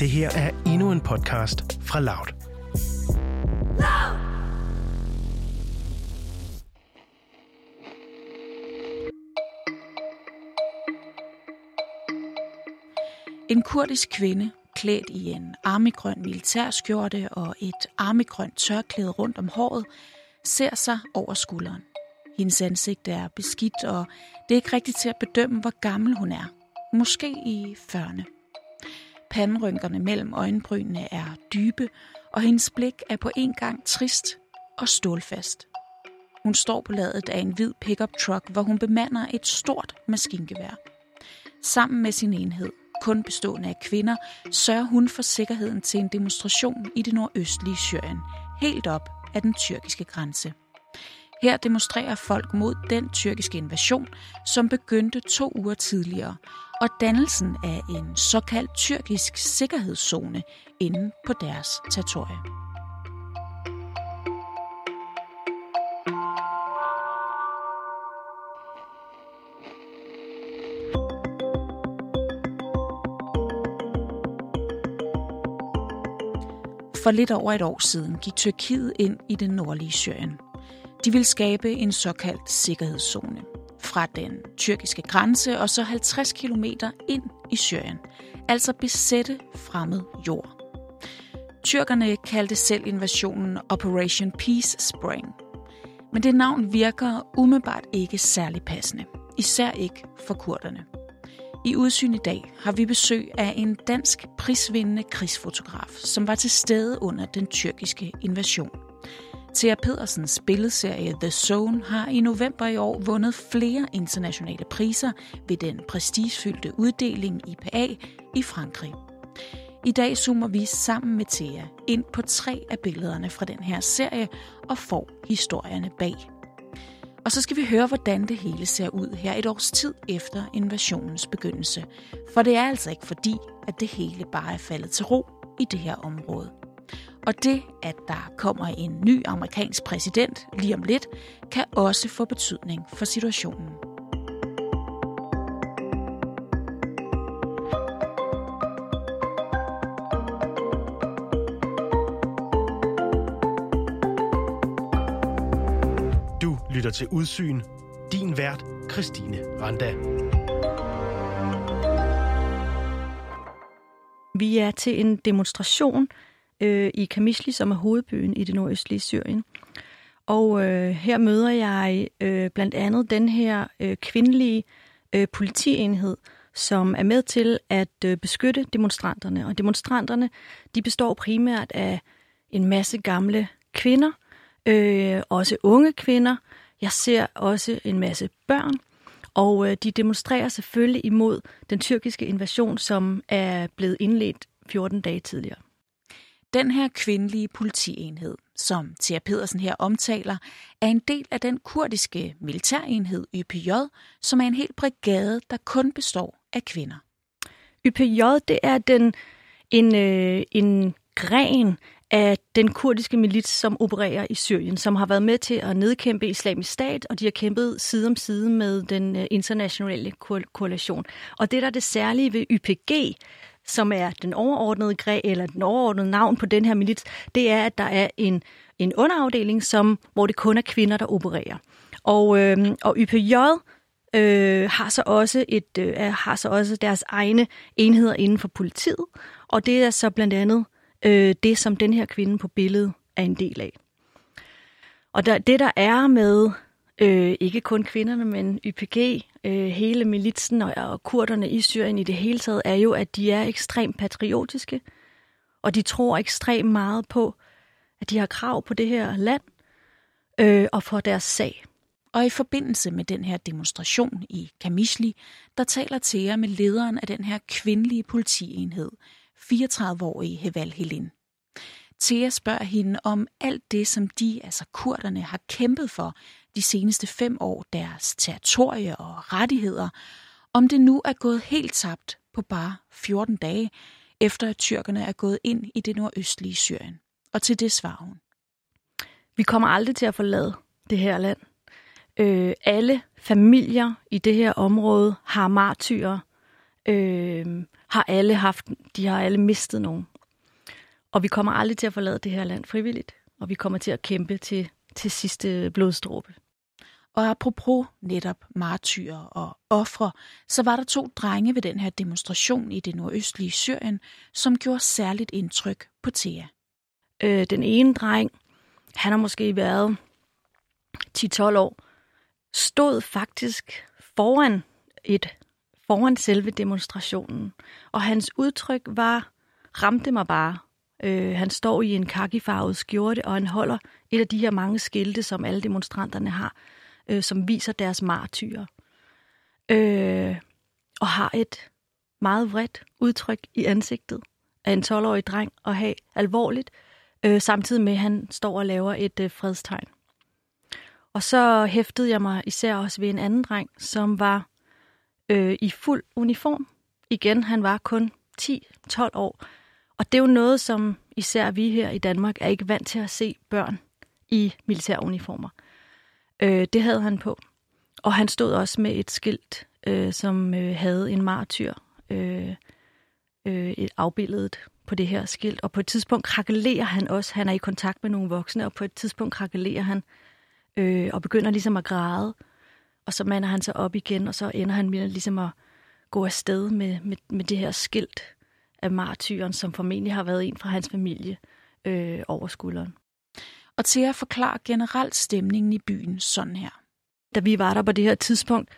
Det her er endnu en podcast fra Loud. En kurdisk kvinde, klædt i en armegrøn militærskjorte og et armegrønt tørklæde rundt om håret, ser sig over skulderen. Hendes ansigt er beskidt, og det er ikke rigtigt til at bedømme, hvor gammel hun er. Måske i 40'erne. Panderynkerne mellem øjenbrynene er dybe, og hendes blik er på en gang trist og stålfast. Hun står på ladet af en hvid pickup truck, hvor hun bemander et stort maskingevær. Sammen med sin enhed, kun bestående af kvinder, sørger hun for sikkerheden til en demonstration i det nordøstlige Syrien, helt op af den tyrkiske grænse. Her demonstrerer folk mod den tyrkiske invasion, som begyndte to uger tidligere, og dannelsen af en såkaldt tyrkisk sikkerhedszone inde på deres territorie. For lidt over et år siden gik Tyrkiet ind i det nordlige Syrien. De vil skabe en såkaldt sikkerhedszone fra den tyrkiske grænse og så 50 km ind i Syrien, altså besætte fremmed jord. Tyrkerne kaldte selv invasionen Operation Peace Spring. Men det navn virker umiddelbart ikke særlig passende, især ikke for kurderne. I Udsyn i dag har vi besøg af en dansk prisvindende krigsfotograf, som var til stede under den tyrkiske invasion. Thea Pedersens billedserie The Zone har i november i år vundet flere internationale priser ved den prestigefyldte uddeling IPA i Frankrig. I dag zoomer vi sammen med Thea ind på tre af billederne fra den her serie og får historierne bag. Og så skal vi høre, hvordan det hele ser ud her et års tid efter invasionens begyndelse. For det er altså ikke fordi, at det hele bare er faldet til ro i det her område. Og det, at der kommer en ny amerikansk præsident lige om lidt, kan også få betydning for situationen. Du lytter til Udsyn. Din vært, Christine Randa. Vi er til en demonstration øh, i Kamishli, som er hovedbyen i det nordøstlige Syrien. Og øh, her møder jeg øh, blandt andet den her øh, kvindelige øh, politienhed, som er med til at øh, beskytte demonstranterne. Og demonstranterne, de består primært af en masse gamle kvinder, øh, også unge kvinder. Jeg ser også en masse børn, og øh, de demonstrerer selvfølgelig imod den tyrkiske invasion, som er blevet indledt 14 dage tidligere. Den her kvindelige politienhed, som Thea Pedersen her omtaler, er en del af den kurdiske militærenhed YPJ, som er en hel brigade, der kun består af kvinder. YPJ, det er den, en, øh, en gren af den kurdiske milits, som opererer i Syrien, som har været med til at nedkæmpe islamisk stat, og de har kæmpet side om side med den øh, internationale koalition. Og det, der er det særlige ved YPG, som er den overordnede græ, eller den overordnede navn på den her milits, det er, at der er en, en underafdeling, som, hvor det kun er kvinder, der opererer. Og, øh, og YPJ øh, har, så også et, øh, har så også deres egne enheder inden for politiet, og det er så blandt andet øh, det, som den her kvinde på billedet er en del af. Og der, det, der er med øh, ikke kun kvinderne, men YPG, øh, hele militsen og, og kurderne i Syrien i det hele taget, er jo, at de er ekstremt patriotiske, og de tror ekstremt meget på, at de har krav på det her land øh, og for deres sag. Og i forbindelse med den her demonstration i Kamishli, der taler Thea med lederen af den her kvindelige politienhed, 34-årige Heval Helin. Thea spørger hende om alt det, som de, altså kurderne, har kæmpet for de seneste fem år, deres territorie og rettigheder, om det nu er gået helt tabt på bare 14 dage, efter at tyrkerne er gået ind i det nordøstlige Syrien. Og til det svarer hun. Vi kommer aldrig til at forlade det her land. Øh, alle familier i det her område har martyrer øh, har alle haft, de har alle mistet nogen. Og vi kommer aldrig til at forlade det her land frivilligt, og vi kommer til at kæmpe til, til sidste blodstråbe. Og apropos netop martyrer og ofre, så var der to drenge ved den her demonstration i det nordøstlige Syrien, som gjorde særligt indtryk på Thea. Øh, den ene dreng, han har måske været 10-12 år, stod faktisk foran et foran selve demonstrationen. Og hans udtryk var, ramte mig bare. Øh, han står i en kakifarvet skjorte, og han holder et af de her mange skilte, som alle demonstranterne har, øh, som viser deres martyrer. Øh, og har et meget vredt udtryk i ansigtet af en 12-årig dreng at have alvorligt, øh, samtidig med, at han står og laver et øh, fredstegn. Og så hæftede jeg mig især også ved en anden dreng, som var øh, i fuld uniform. Igen, han var kun 10-12 år. Og det er jo noget, som især vi her i Danmark er ikke vant til at se børn i militæruniformer. Øh, det havde han på. Og han stod også med et skilt, øh, som øh, havde en martyr øh, øh, et afbilledet på det her skilt. Og på et tidspunkt krakelerer han også. Han er i kontakt med nogle voksne, og på et tidspunkt krakelerer han øh, og begynder ligesom at græde. Og så mander han sig op igen, og så ender han med ligesom at gå afsted med, med, med det her skilt af martyren, som formentlig har været en fra hans familie øh, over skulderen. Og til at forklare generelt stemningen i byen sådan her. Da vi var der på det her tidspunkt,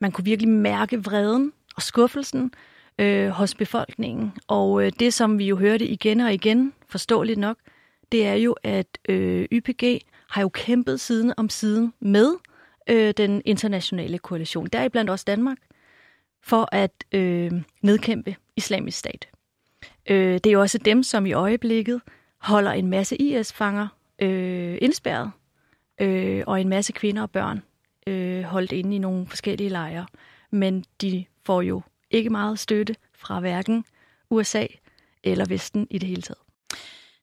man kunne virkelig mærke vreden og skuffelsen øh, hos befolkningen. Og øh, det, som vi jo hørte igen og igen, forståeligt nok, det er jo, at øh, YPG har jo kæmpet siden om siden med øh, den internationale koalition, deriblandt også Danmark, for at øh, nedkæmpe islamisk stat. Øh, det er jo også dem, som i øjeblikket holder en masse IS-fanger øh, indspærret, øh, og en masse kvinder og børn øh, holdt inde i nogle forskellige lejre. Men de får jo ikke meget støtte fra hverken USA eller Vesten i det hele taget.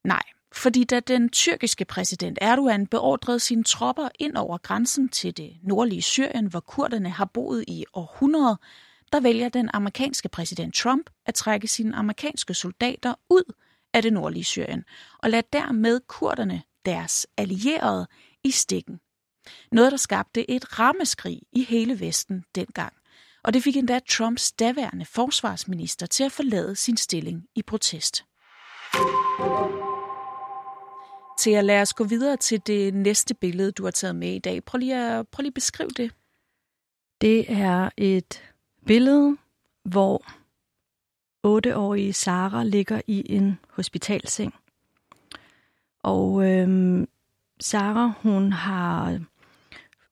Nej, fordi da den tyrkiske præsident Erdogan beordrede sine tropper ind over grænsen til det nordlige Syrien, hvor kurderne har boet i århundreder, der vælger den amerikanske præsident Trump at trække sine amerikanske soldater ud af det nordlige Syrien og lade dermed kurderne, deres allierede, i stikken. Noget, der skabte et rammeskrig i hele Vesten dengang. Og det fik endda Trumps daværende forsvarsminister til at forlade sin stilling i protest til at lade os gå videre til det næste billede, du har taget med i dag. Prøv lige at, prøv lige at beskrive det. Det er et billede, hvor otteårige Sara ligger i en hospitalseng. Og øhm, Sara, hun har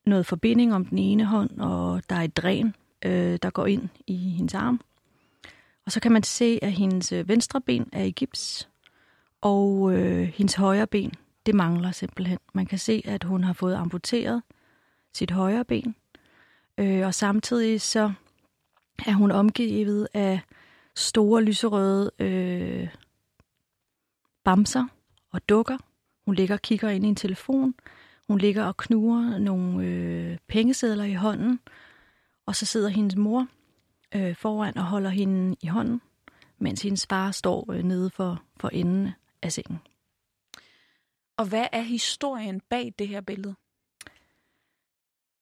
noget forbinding om den ene hånd, og der er et dræn, øh, der går ind i hendes arm. Og så kan man se, at hendes øh, venstre ben er i gips, og øh, hendes højre ben, det mangler simpelthen. Man kan se, at hun har fået amputeret sit højre ben, øh, og samtidig så er hun omgivet af store lyserøde øh, bamser og dukker. Hun ligger og kigger ind i en telefon. Hun ligger og knuger nogle øh, pengesedler i hånden. Og så sidder hendes mor øh, foran og holder hende i hånden, mens hendes far står øh, nede for, for enden af sengen. Og hvad er historien bag det her billede?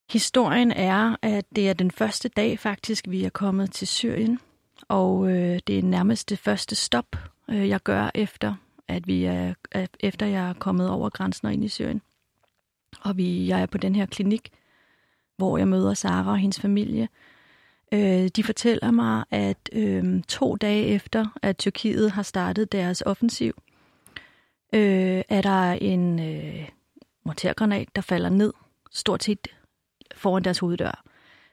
Historien er, at det er den første dag faktisk, vi er kommet til Syrien. Og øh, det er nærmest det første stop, øh, jeg gør efter, at vi er, efter jeg er kommet over grænsen og ind i Syrien. Og vi, jeg er på den her klinik, hvor jeg møder Sara og hendes familie. Øh, de fortæller mig, at øh, to dage efter, at Tyrkiet har startet deres offensiv, øh, er der en øh, mortergranat, der falder ned, stort set foran deres hoveddør.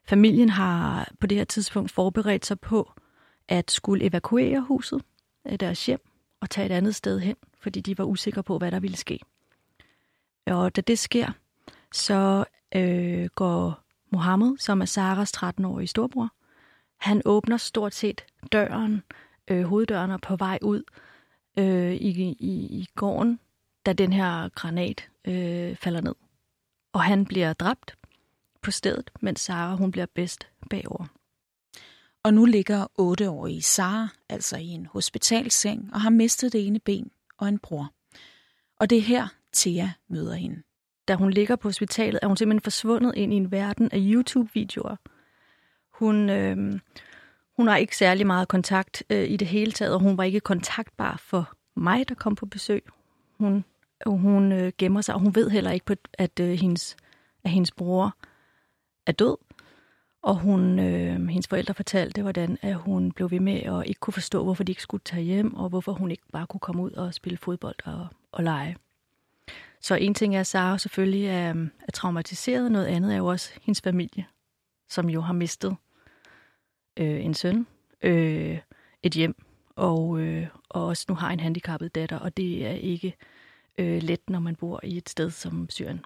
Familien har på det her tidspunkt forberedt sig på at skulle evakuere huset af deres hjem og tage et andet sted hen, fordi de var usikre på, hvad der ville ske. Og da det sker, så øh, går Mohammed, som er Saras 13-årige storbror, han åbner stort set døren, øh, hoveddøren og på vej ud, øh, i, i, i gården, da den her granat øh, falder ned. Og han bliver dræbt på stedet, mens Sara hun bliver bedst bagover. Og nu ligger otteårige Sara altså i en hospitalseng og har mistet det ene ben og en bror. Og det er her, Thea møder hende. Da hun ligger på hospitalet, er hun simpelthen forsvundet ind i en verden af YouTube-videoer. Hun, øh, hun har ikke særlig meget kontakt øh, i det hele taget, og hun var ikke kontaktbar for mig, der kom på besøg. Hun, hun øh, gemmer sig, og hun ved heller ikke, på, at, øh, hendes, at hendes bror er død. Og hun, øh, hendes forældre fortalte, hvordan at hun blev ved med at ikke kunne forstå, hvorfor de ikke skulle tage hjem, og hvorfor hun ikke bare kunne komme ud og spille fodbold og, og lege. Så en ting er, at Sara selvfølgelig er, er traumatiseret, noget andet er jo også hendes familie, som jo har mistet øh, en søn, øh, et hjem, og, øh, og også nu har en handicappet datter, og det er ikke øh, let, når man bor i et sted som Syrien.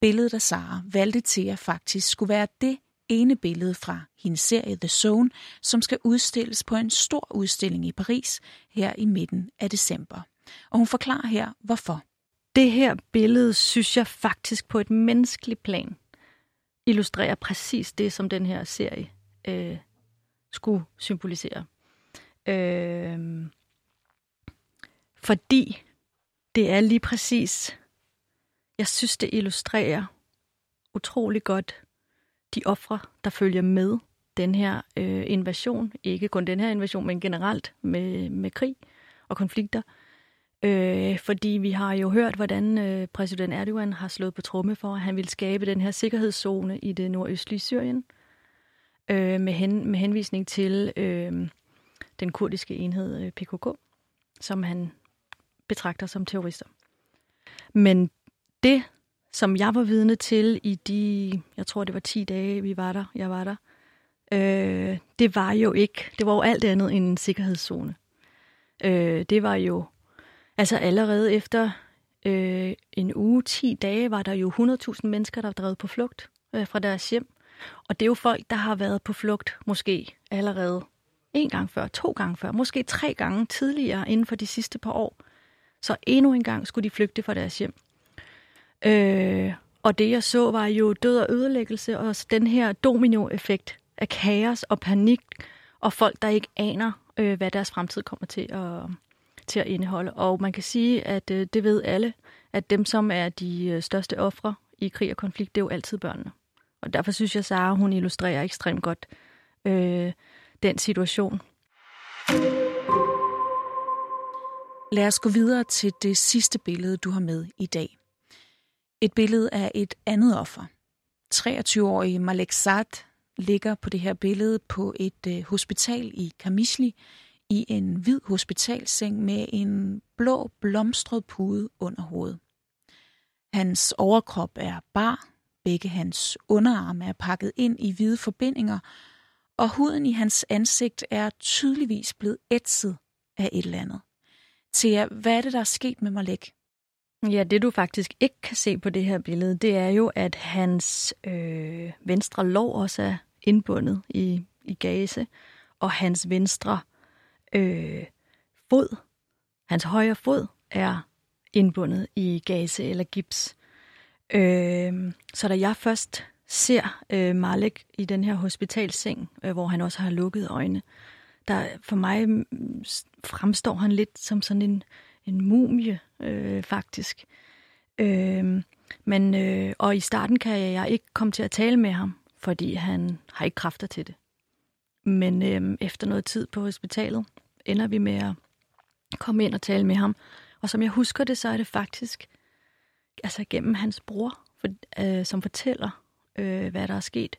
Billedet af Sara valgte til at faktisk skulle være det ene billede fra hendes serie The Zone, som skal udstilles på en stor udstilling i Paris her i midten af december. Og hun forklarer her, hvorfor. Det her billede, synes jeg faktisk på et menneskeligt plan, illustrerer præcis det, som den her serie øh, skulle symbolisere. Øh, fordi det er lige præcis, jeg synes, det illustrerer utrolig godt de ofre, der følger med den her øh, invasion. Ikke kun den her invasion, men generelt med, med krig og konflikter. Øh, fordi vi har jo hørt, hvordan øh, præsident Erdogan har slået på tromme for, at han vil skabe den her sikkerhedszone i det nordøstlige Syrien, øh, med, hen, med henvisning til øh, den kurdiske enhed øh, PKK, som han betragter som terrorister. Men det, som jeg var vidne til i de, jeg tror det var 10 dage, vi var der, jeg var der, øh, det var jo ikke, det var jo alt andet end en sikkerhedszone. Øh, det var jo, altså allerede efter øh, en uge, 10 dage, var der jo 100.000 mennesker, der var drevet på flugt øh, fra deres hjem. Og det er jo folk, der har været på flugt måske allerede en gang før, to gange før, måske tre gange tidligere inden for de sidste par år. Så endnu en gang skulle de flygte fra deres hjem. Øh, og det jeg så var jo død og ødelæggelse, og den her dominoeffekt af kaos og panik, og folk, der ikke aner, øh, hvad deres fremtid kommer til at, til at indeholde. Og man kan sige, at øh, det ved alle, at dem, som er de øh, største ofre i krig og konflikt, det er jo altid børnene. Og derfor synes jeg, Sara, hun illustrerer ekstremt godt øh, den situation. Lad os gå videre til det sidste billede, du har med i dag. Et billede af et andet offer. 23-årige Malek Saad ligger på det her billede på et øh, hospital i Kamisli i en hvid hospitalseng med en blå blomstret pude under hovedet. Hans overkrop er bar, begge hans underarme er pakket ind i hvide forbindinger, og huden i hans ansigt er tydeligvis blevet ætset af et eller andet. Thea, hvad er det, der er sket med Malek? Ja, det du faktisk ikke kan se på det her billede, det er jo, at hans øh, venstre lov også er indbundet i, i gase, og hans venstre øh, fod, hans højre fod, er indbundet i gase eller gips. Øh, så da jeg først ser øh, Malik i den her hospitalseng, øh, hvor han også har lukket øjne, der for mig mm, fremstår han lidt som sådan en, en mumie, øh, faktisk. Øh, men, øh, og i starten kan jeg ikke komme til at tale med ham, fordi han har ikke kræfter til det. Men øh, efter noget tid på hospitalet ender vi med at komme ind og tale med ham. Og som jeg husker det, så er det faktisk altså gennem hans bror, for, øh, som fortæller, øh, hvad der er sket.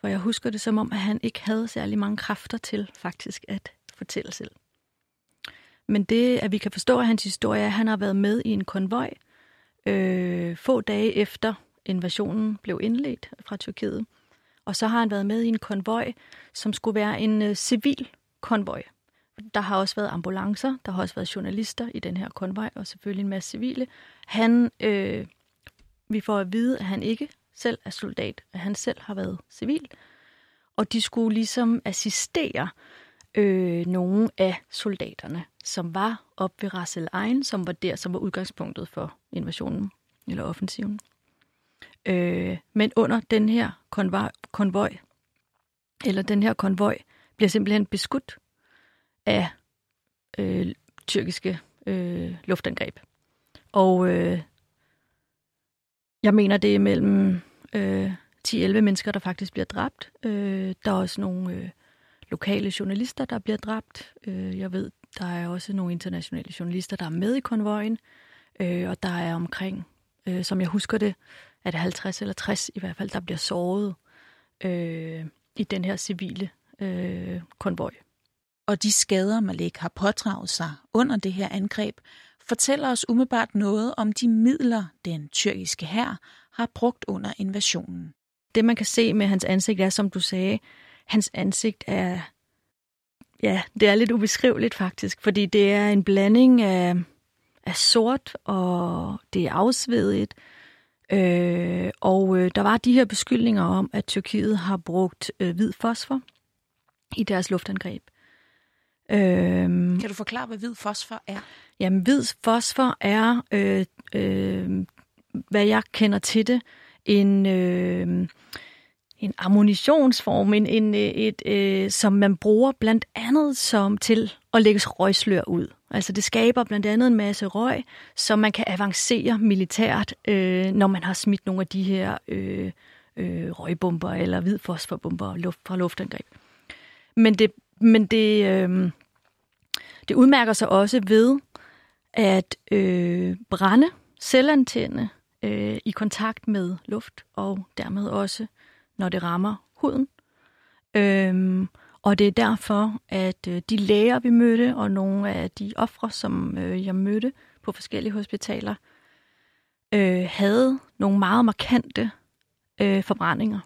For jeg husker det som om, at han ikke havde særlig mange kræfter til faktisk at fortælle selv. Men det, at vi kan forstå af hans historie, er, at han har været med i en konvoj øh, få dage efter invasionen blev indledt fra Tyrkiet. Og så har han været med i en konvoj, som skulle være en øh, civil konvoj. Der har også været ambulancer, der har også været journalister i den her konvoj, og selvfølgelig en masse civile. Han, øh, vi får at vide, at han ikke selv er soldat, at han selv har været civil. Og de skulle ligesom assistere øh, nogle af soldaterne, som var op ved Ras Al som var der, som var udgangspunktet for invasionen eller offensiven. Øh, men under den her konvoj, konvoj eller den her konvoj, bliver simpelthen beskudt af øh, tyrkiske øh, luftangreb. Og øh, jeg mener, det er mellem øh, 10-11 mennesker, der faktisk bliver dræbt. Øh, der er også nogle øh, lokale journalister, der bliver dræbt. Øh, jeg ved, der er også nogle internationale journalister, der er med i konvojen. Øh, og der er omkring, øh, som jeg husker det, det 50 eller 60 i hvert fald, der bliver såret øh, i den her civile øh, konvoj. Og de skader, Malik har pådraget sig under det her angreb, fortæller os umiddelbart noget om de midler, den tyrkiske hær har brugt under invasionen. Det, man kan se med hans ansigt, er, som du sagde, hans ansigt er, ja, det er lidt ubeskriveligt faktisk, fordi det er en blanding af, af sort, og det er afsvedigt, øh, og øh, der var de her beskyldninger om, at Tyrkiet har brugt øh, hvid fosfor i deres luftangreb. Øh, kan du forklare, hvad hvid fosfor er? Jamen, hvid fosfor er, øh, øh, hvad jeg kender til det, en, øh, en ammunitionsform, en, en, øh, et, øh, som man bruger blandt andet som til at lægge røgslør ud. Altså det skaber blandt andet en masse røg, som man kan avancere militært, øh, når man har smidt nogle af de her øh, øh, røgbomber eller hvidfosforbomber luft, fra luftangreb. Men det, men det, øh, det udmærker sig også ved at øh, brænde selvantænde øh, i kontakt med luft, og dermed også, når det rammer huden. Øhm, og det er derfor, at øh, de læger, vi mødte, og nogle af de ofre, som øh, jeg mødte på forskellige hospitaler, øh, havde nogle meget markante øh, forbrændinger.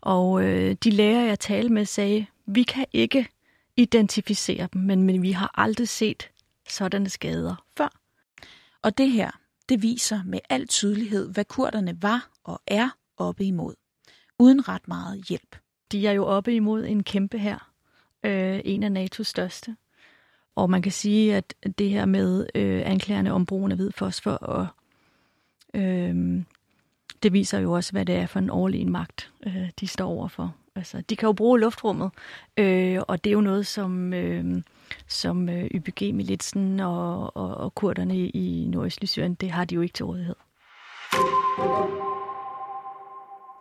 Og øh, de læger, jeg talte med, sagde, vi kan ikke identificere dem, men, men vi har aldrig set sådanne skader før. Og det her, det viser med al tydelighed, hvad kurderne var og er oppe imod, uden ret meget hjælp. De er jo oppe imod en kæmpe her, øh, en af NATO's største. Og man kan sige, at det her med øh, anklagerne om brugen af hvid fosfor, og, øh, det viser jo også, hvad det er for en overlegen magt, øh, de står overfor. Altså, de kan jo bruge luftrummet, øh, og det er jo noget, som, øh, som øh, YPG-militsen og, og, og kurderne i nordøstlig Syrien, det har de jo ikke til rådighed.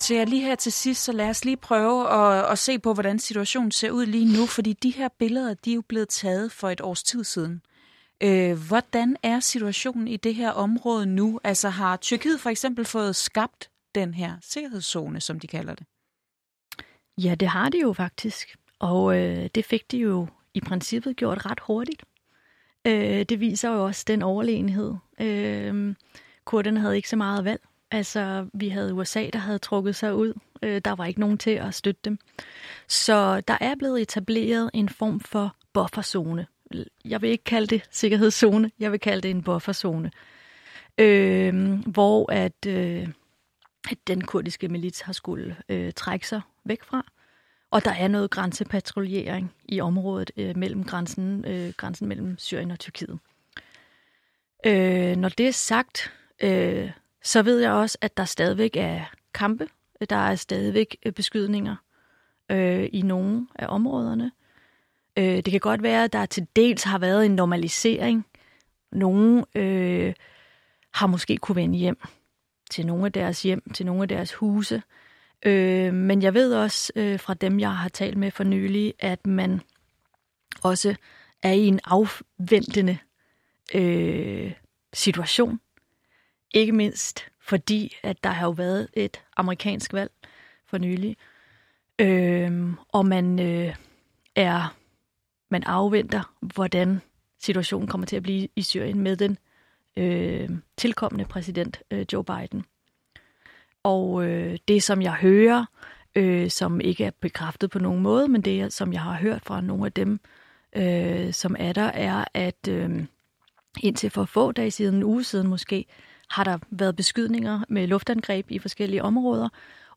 Så jeg lige her til sidst, så lad os lige prøve at, at se på, hvordan situationen ser ud lige nu, fordi de her billeder, de er jo blevet taget for et års tid siden. Øh, hvordan er situationen i det her område nu? Altså har Tyrkiet for eksempel fået skabt den her sikkerhedszone, som de kalder det? Ja, det har de jo faktisk. Og øh, det fik de jo i princippet gjort ret hurtigt. Øh, det viser jo også den overlegenhed. Øh, kurderne havde ikke så meget valg. Altså, vi havde USA, der havde trukket sig ud. Øh, der var ikke nogen til at støtte dem. Så der er blevet etableret en form for bufferzone. Jeg vil ikke kalde det sikkerhedszone, jeg vil kalde det en bufferzone. Øh, hvor at, øh, at den kurdiske milit har skulle øh, trække sig væk fra. Og der er noget grænsepatruljering i området øh, mellem grænsen, øh, grænsen mellem Syrien og Tyrkiet. Øh, når det er sagt, øh, så ved jeg også, at der stadigvæk er kampe. Der er stadigvæk øh, beskydninger øh, i nogle af områderne. Øh, det kan godt være, at der til dels har været en normalisering. Nogle øh, har måske kunne vende hjem til nogle af deres hjem, til nogle af deres huse. Øh, men jeg ved også øh, fra dem, jeg har talt med for nylig, at man også er i en afventende øh, situation. Ikke mindst fordi, at der har jo været et amerikansk valg for nylig, øh, og man øh, er man afventer, hvordan situationen kommer til at blive i Syrien med den øh, tilkommende præsident øh, Joe Biden. Og øh, det, som jeg hører, øh, som ikke er bekræftet på nogen måde, men det, som jeg har hørt fra nogle af dem, øh, som er der, er, at øh, indtil for få dage siden, en uge siden måske, har der været beskydninger med luftangreb i forskellige områder,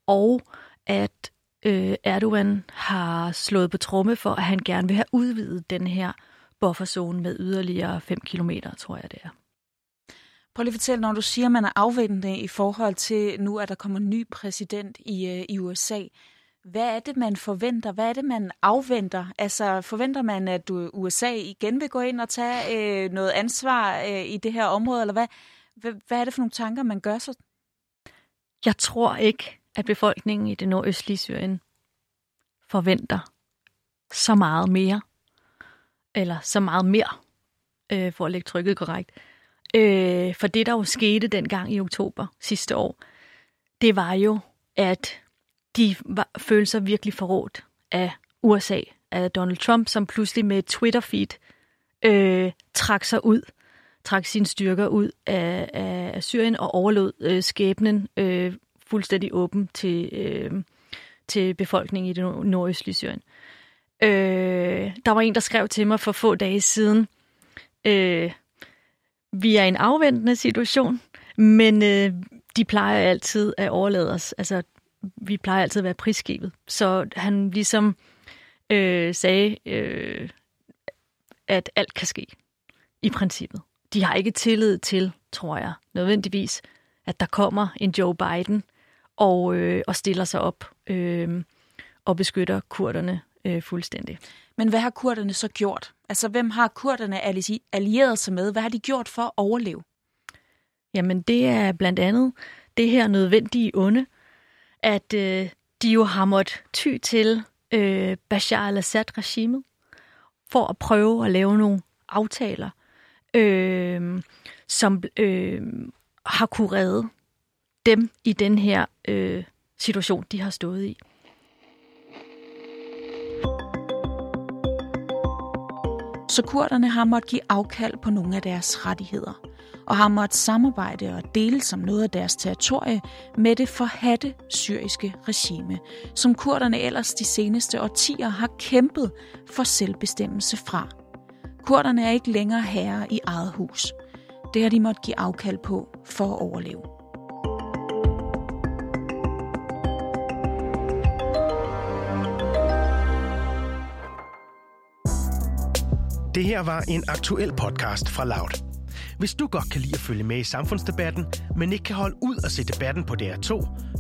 og at øh, Erdogan har slået på tromme for, at han gerne vil have udvidet den her bufferzone med yderligere 5 km, tror jeg det er. Prøv lige at fortælle, når du siger, at man er afventende i forhold til nu, at der kommer en ny præsident i, øh, i USA. hvad er det, man forventer? Hvad er det, man afventer? Altså, forventer man, at USA igen vil gå ind og tage øh, noget ansvar øh, i det her område, eller hvad, hvad, hvad er det for nogle tanker, man gør sig? Jeg tror ikke, at befolkningen i det nordøstlige Syrien forventer så meget mere, eller så meget mere, øh, for at lægge trykket korrekt. Øh, for det, der jo skete dengang i oktober sidste år, det var jo, at de var, følte sig virkelig forrådt af USA, af Donald Trump, som pludselig med Twitter-feed øh, trak sig ud, trak sine styrker ud af, af, Syrien og overlod øh, skæbnen øh, fuldstændig åben til, øh, til befolkningen i det nordøstlige Syrien. Øh, der var en, der skrev til mig for få dage siden, øh, vi er i en afventende situation, men øh, de plejer altid at overlade os. Altså, vi plejer altid at være prisgivet. Så han ligesom øh, sagde, øh, at alt kan ske i princippet. De har ikke tillid til, tror jeg, nødvendigvis, at der kommer en Joe Biden og, øh, og stiller sig op øh, og beskytter kurderne øh, fuldstændig. Men hvad har kurderne så gjort? Altså, hvem har kurderne allieret sig med? Hvad har de gjort for at overleve? Jamen, det er blandt andet det her nødvendige onde, at øh, de jo har måttet ty til øh, Bashar al-Assad-regimet for at prøve at lave nogle aftaler, øh, som øh, har kunne redde dem i den her øh, situation, de har stået i. Så kurderne har måttet give afkald på nogle af deres rettigheder og har måttet samarbejde og dele som noget af deres territorie med det forhatte syriske regime, som kurderne ellers de seneste årtier har kæmpet for selvbestemmelse fra. Kurderne er ikke længere herre i eget hus. Det har de måtte give afkald på for at overleve. Det her var en aktuel podcast fra Loud. Hvis du godt kan lide at følge med i samfundsdebatten, men ikke kan holde ud og se debatten på DR2,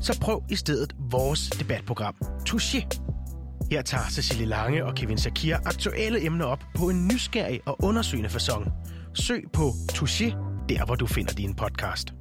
så prøv i stedet vores debatprogram, Touché. Her tager Cecilie Lange og Kevin Sakir aktuelle emner op på en nysgerrig og undersøgende façon. Søg på Touché, der hvor du finder din podcast.